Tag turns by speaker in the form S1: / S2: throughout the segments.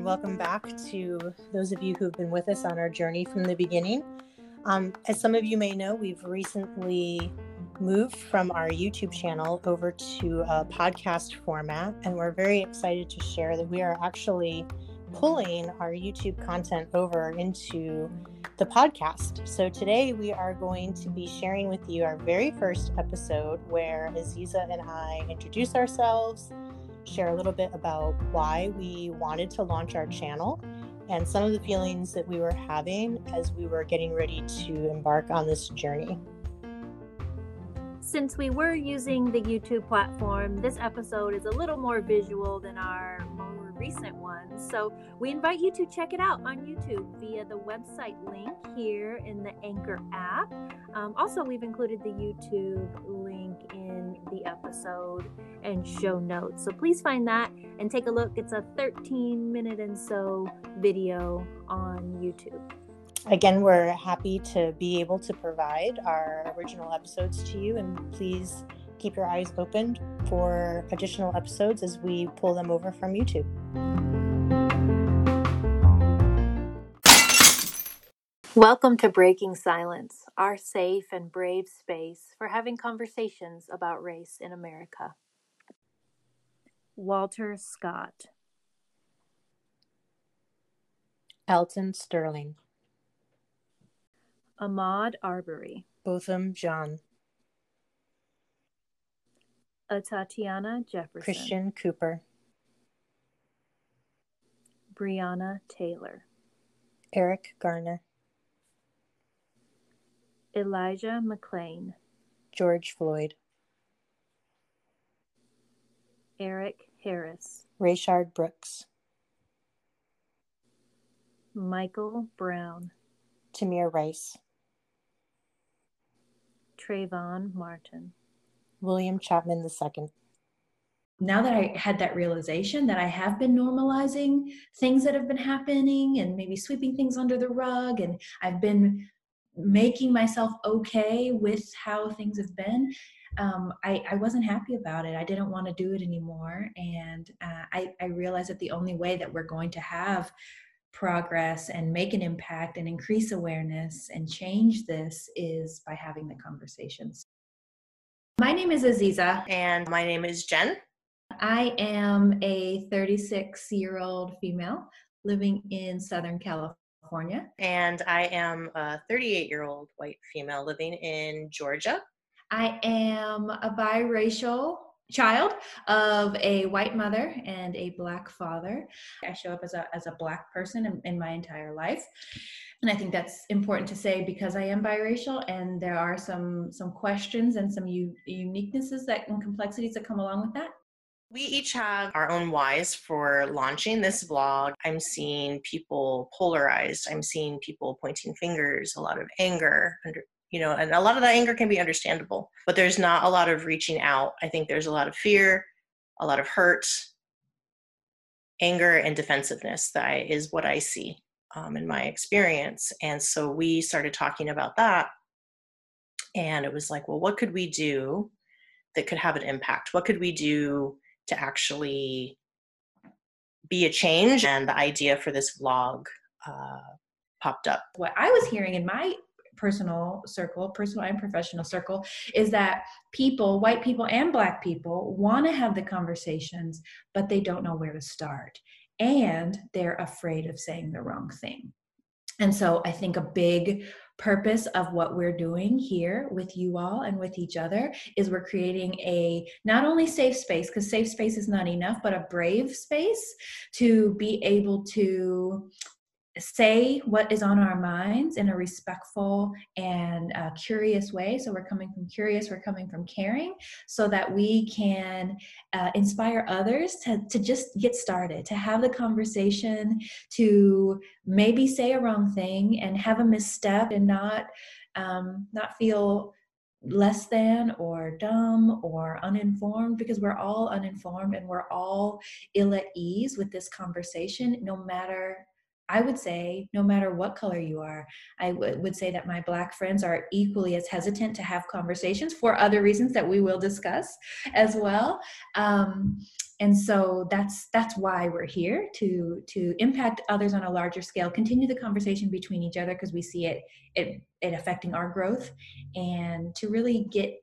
S1: Welcome back to those of you who've been with us on our journey from the beginning. Um, as some of you may know, we've recently moved from our YouTube channel over to a podcast format, and we're very excited to share that we are actually pulling our YouTube content over into the podcast. So today we are going to be sharing with you our very first episode where Aziza and I introduce ourselves, share a little bit about why we wanted to launch our channel, and some of the feelings that we were having as we were getting ready to embark on this journey.
S2: Since we were using the YouTube platform, this episode is a little more visual than our recent ones. So we invite you to check it out on YouTube via the website link here in the Anchor app. Um, also, we've included the YouTube link in the episode and show notes. So please find that and take a look. It's a 13 minute and so video on YouTube.
S1: Again, we're happy to be able to provide our original episodes to you, and please keep your eyes open for additional episodes as we pull them over from YouTube.
S2: Welcome to Breaking Silence, our safe and brave space for having conversations about race in America. Walter Scott,
S1: Alton Sterling,
S2: Ahmaud Arbery,
S1: Botham Jean,
S2: Tatiana Jefferson,
S1: Christian Cooper,
S2: Breonna Taylor,
S1: Eric Garner,
S2: Elijah McClain,
S1: George Floyd,
S2: Eric Harris,
S1: Rayshard Brooks,
S2: Michael Brown,
S1: Tamir Rice,
S2: Trayvon Martin,
S1: William Chapman II.
S3: Now that I had that realization that I have been normalizing things that have been happening and maybe sweeping things under the rug, and I've been making myself okay with how things have been, um, I, I wasn't happy about it. I didn't want to do it anymore. And uh, I, I realized that the only way that we're going to have progress and make an impact and increase awareness and change this is by having the conversations. My name is Aziza.
S4: And my name is Jen.
S3: I am a 36 year old female living in Southern California.
S4: And I am a 38 year old white female living in Georgia.
S3: I am a biracial child of a white mother and a black father. I show up as a, as a black person in, in my entire life. And I think that's important to say because I am biracial and there are some some questions and some u- uniquenesses that and complexities that come along with that.
S4: We each have our own whys for launching this vlog. I'm seeing people polarized. I'm seeing people pointing fingers, a lot of anger, under, you know, and a lot of that anger can be understandable, but there's not a lot of reaching out. I think there's a lot of fear, a lot of hurt, anger, and defensiveness that I, is what I see um, in my experience. And so we started talking about that. And it was like, well, what could we do that could have an impact? What could we do to actually be a change? And the idea for this vlog uh, popped up.
S3: What I was hearing in my personal circle, personal and professional circle, is that people, white people and black people, want to have the conversations, but they don't know where to start. And they're afraid of saying the wrong thing. And so I think a big purpose of what we're doing here with you all and with each other is we're creating a not only safe space because safe space is not enough but a brave space to be able to say what is on our minds in a respectful and uh, curious way. So we're coming from curious, we're coming from caring, so that we can uh, inspire others to, to just get started, to have the conversation, to maybe say a wrong thing and have a misstep and not um, not feel less than or dumb or uninformed because we're all uninformed and we're all ill at ease with this conversation no matter I would say, no matter what color you are, I w- would say that my Black friends are equally as hesitant to have conversations for other reasons that we will discuss as well. Um, and so that's that's why we're here to to impact others on a larger scale continue the conversation between each other because we see it, it it affecting our growth and to really get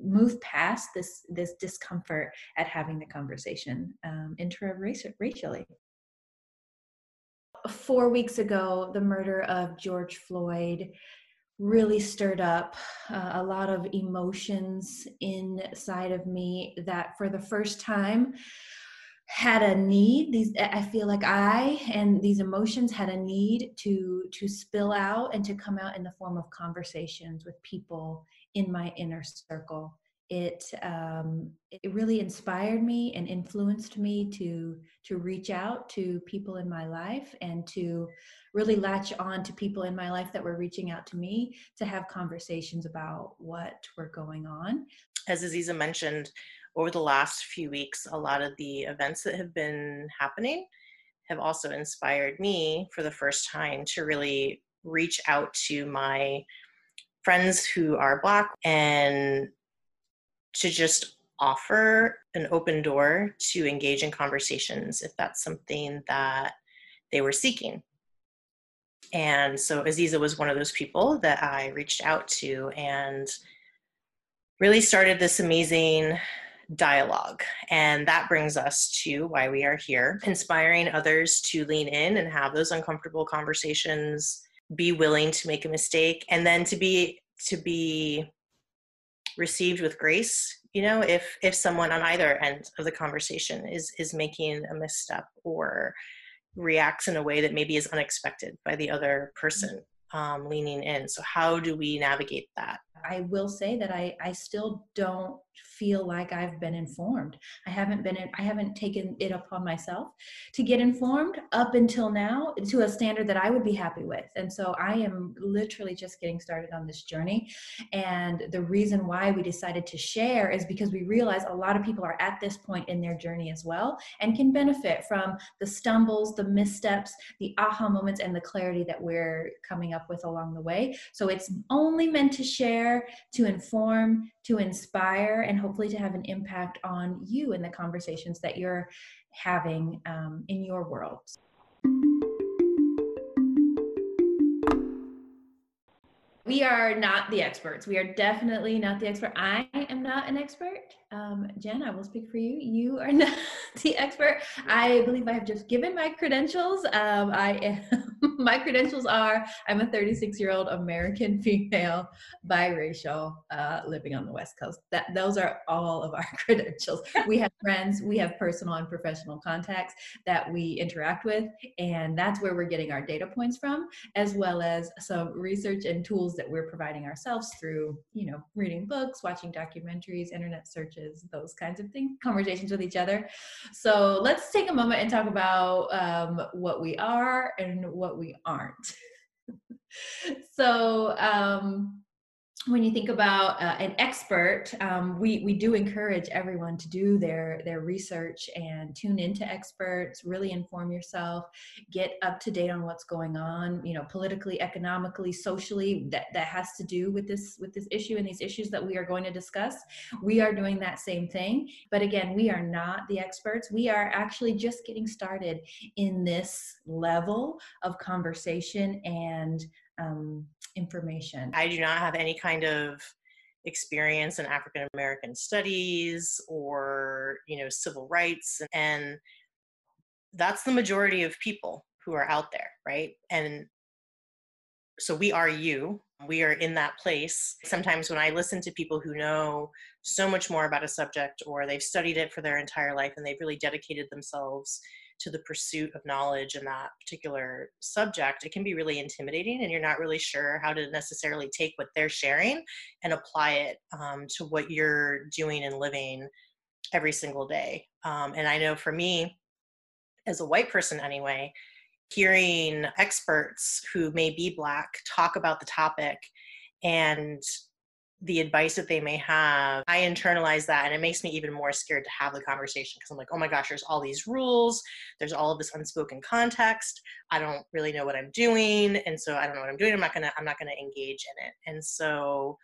S3: move past this this discomfort at having the conversation um, interracially four weeks ago, the murder of George Floyd really stirred up uh, a lot of emotions inside of me that for the first time had a need. These i feel like i and these emotions had a need to to spill out and to come out in the form of conversations with people in my inner circle it um, it really inspired me and influenced me to to reach out to people in my life and to really latch on to people in my life that were reaching out to me to have conversations about what were going on.
S4: As Aziza mentioned, over the last few weeks, a lot of the events that have been happening have also inspired me for the first time to really reach out to my friends who are Black and to just offer an open door to engage in conversations if that's something that they were seeking. And so Aziza was one of those people that I reached out to and really started this amazing dialogue. And that brings us to why we are here, inspiring others to lean in and have those uncomfortable conversations, be willing to make a mistake, and then to be to be received with grace you know if if someone on either end of the conversation is is making a misstep or reacts in a way that maybe is unexpected by the other person um, leaning in. So how do we navigate that?
S3: I will say that i i still don't feel like I've been informed. I haven't been in, I haven't taken it upon myself to get informed up until now to a standard that I would be happy with. And so I am literally just getting started on this journey. And the reason why we decided to share is because we realize a lot of people are at this point in their journey as well and can benefit from the stumbles, the missteps, the aha moments and the clarity that we're coming up with along the way. So it's only meant to share, to inform, to inspire and hopefully to have an impact on you in the conversations that you're having um, in your world. We are not the experts. We are definitely not the expert. I am not an expert. Um, Jen, I will speak for you. You are not the expert. I believe I have just given my credentials. Um, I am, my credentials are I'm a 36 year old American female, biracial, uh, living on the West Coast. That those are all of our credentials. We have friends, we have personal and professional contacts that we interact with, and that's where we're getting our data points from, as well as some research and tools that we're providing ourselves through, you know, reading books, watching documentaries, internet searches those kinds of things, conversations with each other. So let's take a moment and talk about um, what we are and what we aren't. so, um, when you think about uh, an expert, um, we we do encourage everyone to do their their research and tune into experts. Really inform yourself, get up to date on what's going on. You know, politically, economically, socially. That that has to do with this with this issue and these issues that we are going to discuss. We are doing that same thing, but again, we are not the experts. We are actually just getting started in this level of conversation and um, information.
S4: I do not have any kind of experience in African American studies or you know civil rights and that's the majority of people who are out there right? And so we are you. We are in that place. Sometimes when i listen to people who know so much more about a subject or they've studied it for their entire life and they've really dedicated themselves to the pursuit of knowledge in that particular subject, it can be really intimidating and you're not really sure how to necessarily take what they're sharing and apply it um, to what you're doing and living every single day. Um, and I know for me, as a white person anyway, hearing experts who may be black talk about the topic and the advice that they may have, I internalize that and it makes me even more scared to have the conversation because I'm like, oh my gosh, there's all these rules, there's all of this unspoken context. I don't really know what I'm doing. And so I don't know what I'm doing. I'm not gonna, I'm not gonna engage in it. And so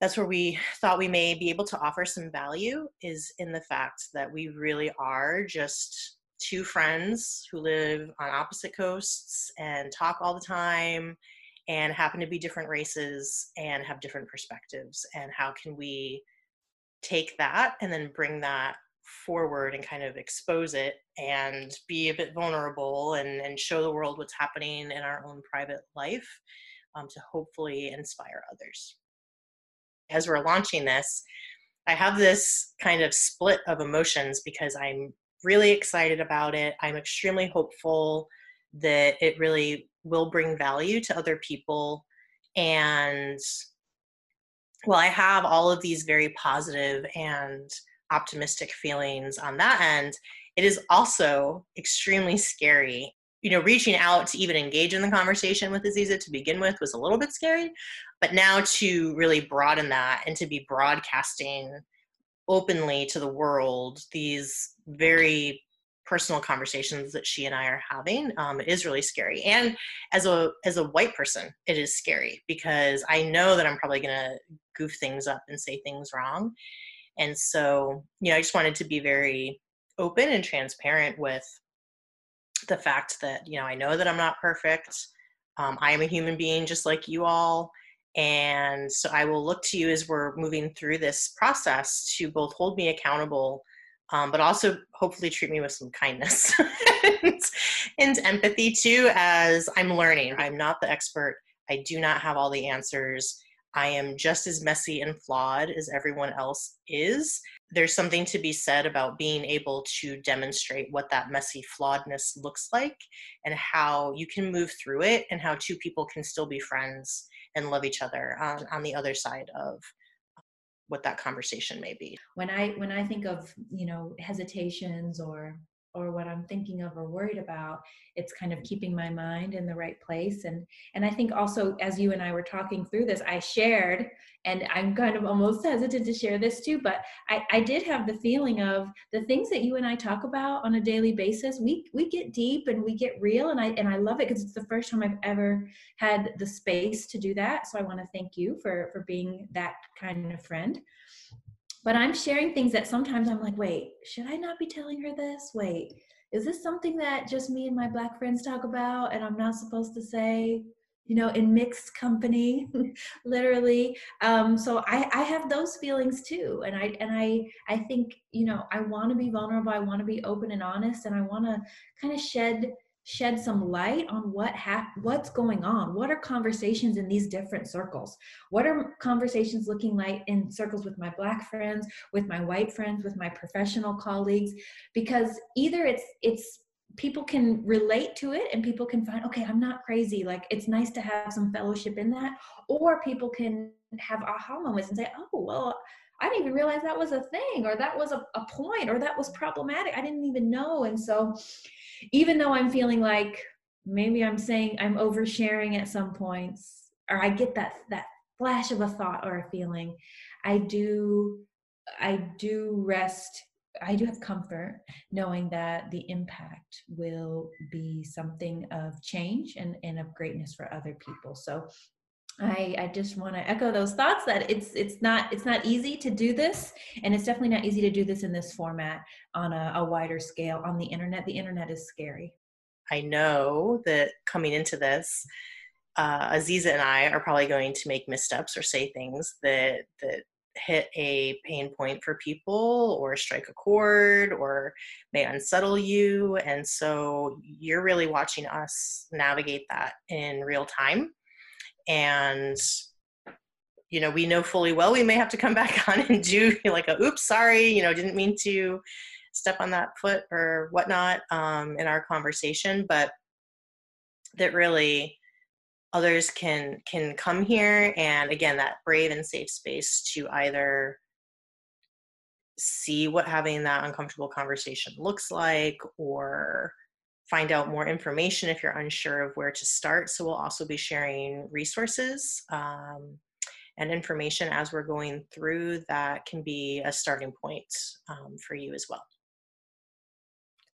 S4: that's where we thought we may be able to offer some value is in the fact that we really are just two friends who live on opposite coasts and talk all the time and happen to be different races and have different perspectives and how can we take that and then bring that forward and kind of expose it and be a bit vulnerable and, and show the world what's happening in our own private life um, to hopefully inspire others. As we're launching this i have this kind of split of emotions because i'm really excited about it. I'm extremely hopeful that it really will bring value to other people and well i have all of these very positive and optimistic feelings on that end. It is also extremely scary. You know reaching out to even engage in the conversation with aziza to begin with was a little bit scary but now to really broaden that and to be broadcasting openly to the world these very personal conversations that she and I are having um, is really scary. And as a as a white person, it is scary because I know that I'm probably gonna goof things up and say things wrong. And so, you know, I just wanted to be very open and transparent with the fact that you know I know that I'm not perfect. Um, I am a human being just like you all. And so I will look to you as we're moving through this process to both hold me accountable um, but also hopefully treat me with some kindness and, and empathy too, as I'm learning. I'm not the expert, I do not have all the answers. I am just as messy and flawed as everyone else is. There's something to be said about being able to demonstrate what that messy flawedness looks like and how you can move through it and how two people can still be friends and love each other on, on the other side of what that conversation may be.
S3: When i when i think of you know hesitations or or what i'm thinking of or worried about it's kind of mm. keeping my mind in the right place and and i think also as you and i were talking through this i shared and i'm kind of almost hesitant to share this too but i i did have the feeling of the things that you and i talk about on a daily basis we we get deep and we get real and i and i love it because it's the first time i've ever had the space to do that so i want to thank you for for being that kind of friend but I'm sharing things that sometimes I'm like, wait, should I not be telling her this? Wait, is this something that just me and my black friends talk about and I'm not supposed to say? You know, in mixed company, literally. Um, so I, I have those feelings too, and I and I I think you know I want to be vulnerable. I want to be open and honest, and I want to kind of shed shed some light on what hap- what's going on. What are conversations in these different circles? What are conversations looking like in circles with my black friends with my white friends with my professional colleagues? Because either it's it's people can relate to it and people can find okay i'm not crazy. Like it's nice to have some fellowship in that. Or people can have aha moments and say oh well I didn't even realize that was a thing, or that was a, a point, or that was problematic. I didn't even know. And so, even though I'm feeling like maybe I'm saying I'm oversharing at some points, or I get that that flash of a thought or a feeling, I do I do rest I do have comfort knowing that the impact will be something of change and, and of greatness for other people. So I, I just want to echo those thoughts that it's it's not it's not easy to do this and it's definitely not easy to do this in this format on a, a wider scale on the internet. The internet is scary.
S4: I know that coming into this uh, aziza and i are probably going to make missteps or say things that that hit a pain point for people or strike a chord or may unsettle you and so you're really watching us navigate that in real time and you know we know fully well we may have to come back on and do like a oops sorry you know didn't mean to step on that foot or whatnot um, in our conversation but that really others can can come here and again that brave and safe space to either see what having that uncomfortable conversation looks like or find out more information if you're unsure of where to start. So we'll also be sharing resources um, and information as we're going through that can be a starting point um, for you as well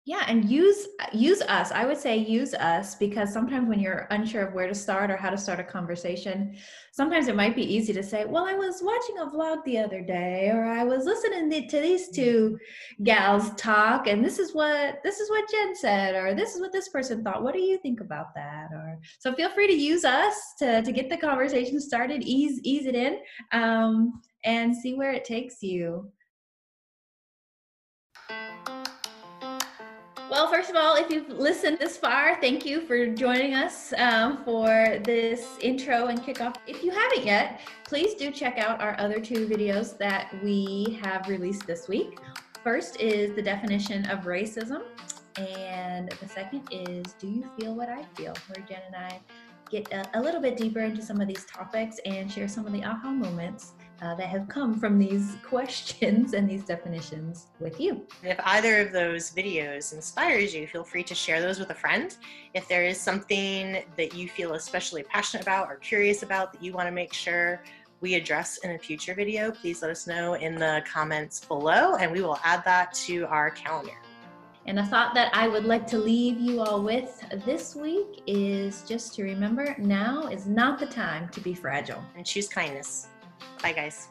S3: yeah and use use us. I would say use us because sometimes when you're unsure of where to start or how to start a conversation sometimes it might be easy to say well i was watching a vlog the other day or i was listening to these two gals talk and this is what this is what jen said or this is what this person thought. What do you think about that? Or so feel free to use us to to get the conversation started ease ease it in um, and see where it takes you Well, first of all, if you've listened this far, thank you for joining us um, for this intro and kickoff. If you haven't yet, please do check out our other two videos that we have released this week. First is the definition of racism, and the second is Do You Feel What I Feel? where Jen and I get a, a little bit deeper into some of these topics and share some of the aha moments uh, that have come from these questions and these definitions with you.
S4: If either of those videos inspires you, feel free to share those with a friend. If there is something that you feel especially passionate about or curious about that you want to make sure we address in a future video, please let us know in the comments below and we will add that to our calendar.
S3: And a thought that I would like to leave you all with this week is just to remember now is not the time to be fragile.
S4: And choose kindness. Bye, guys.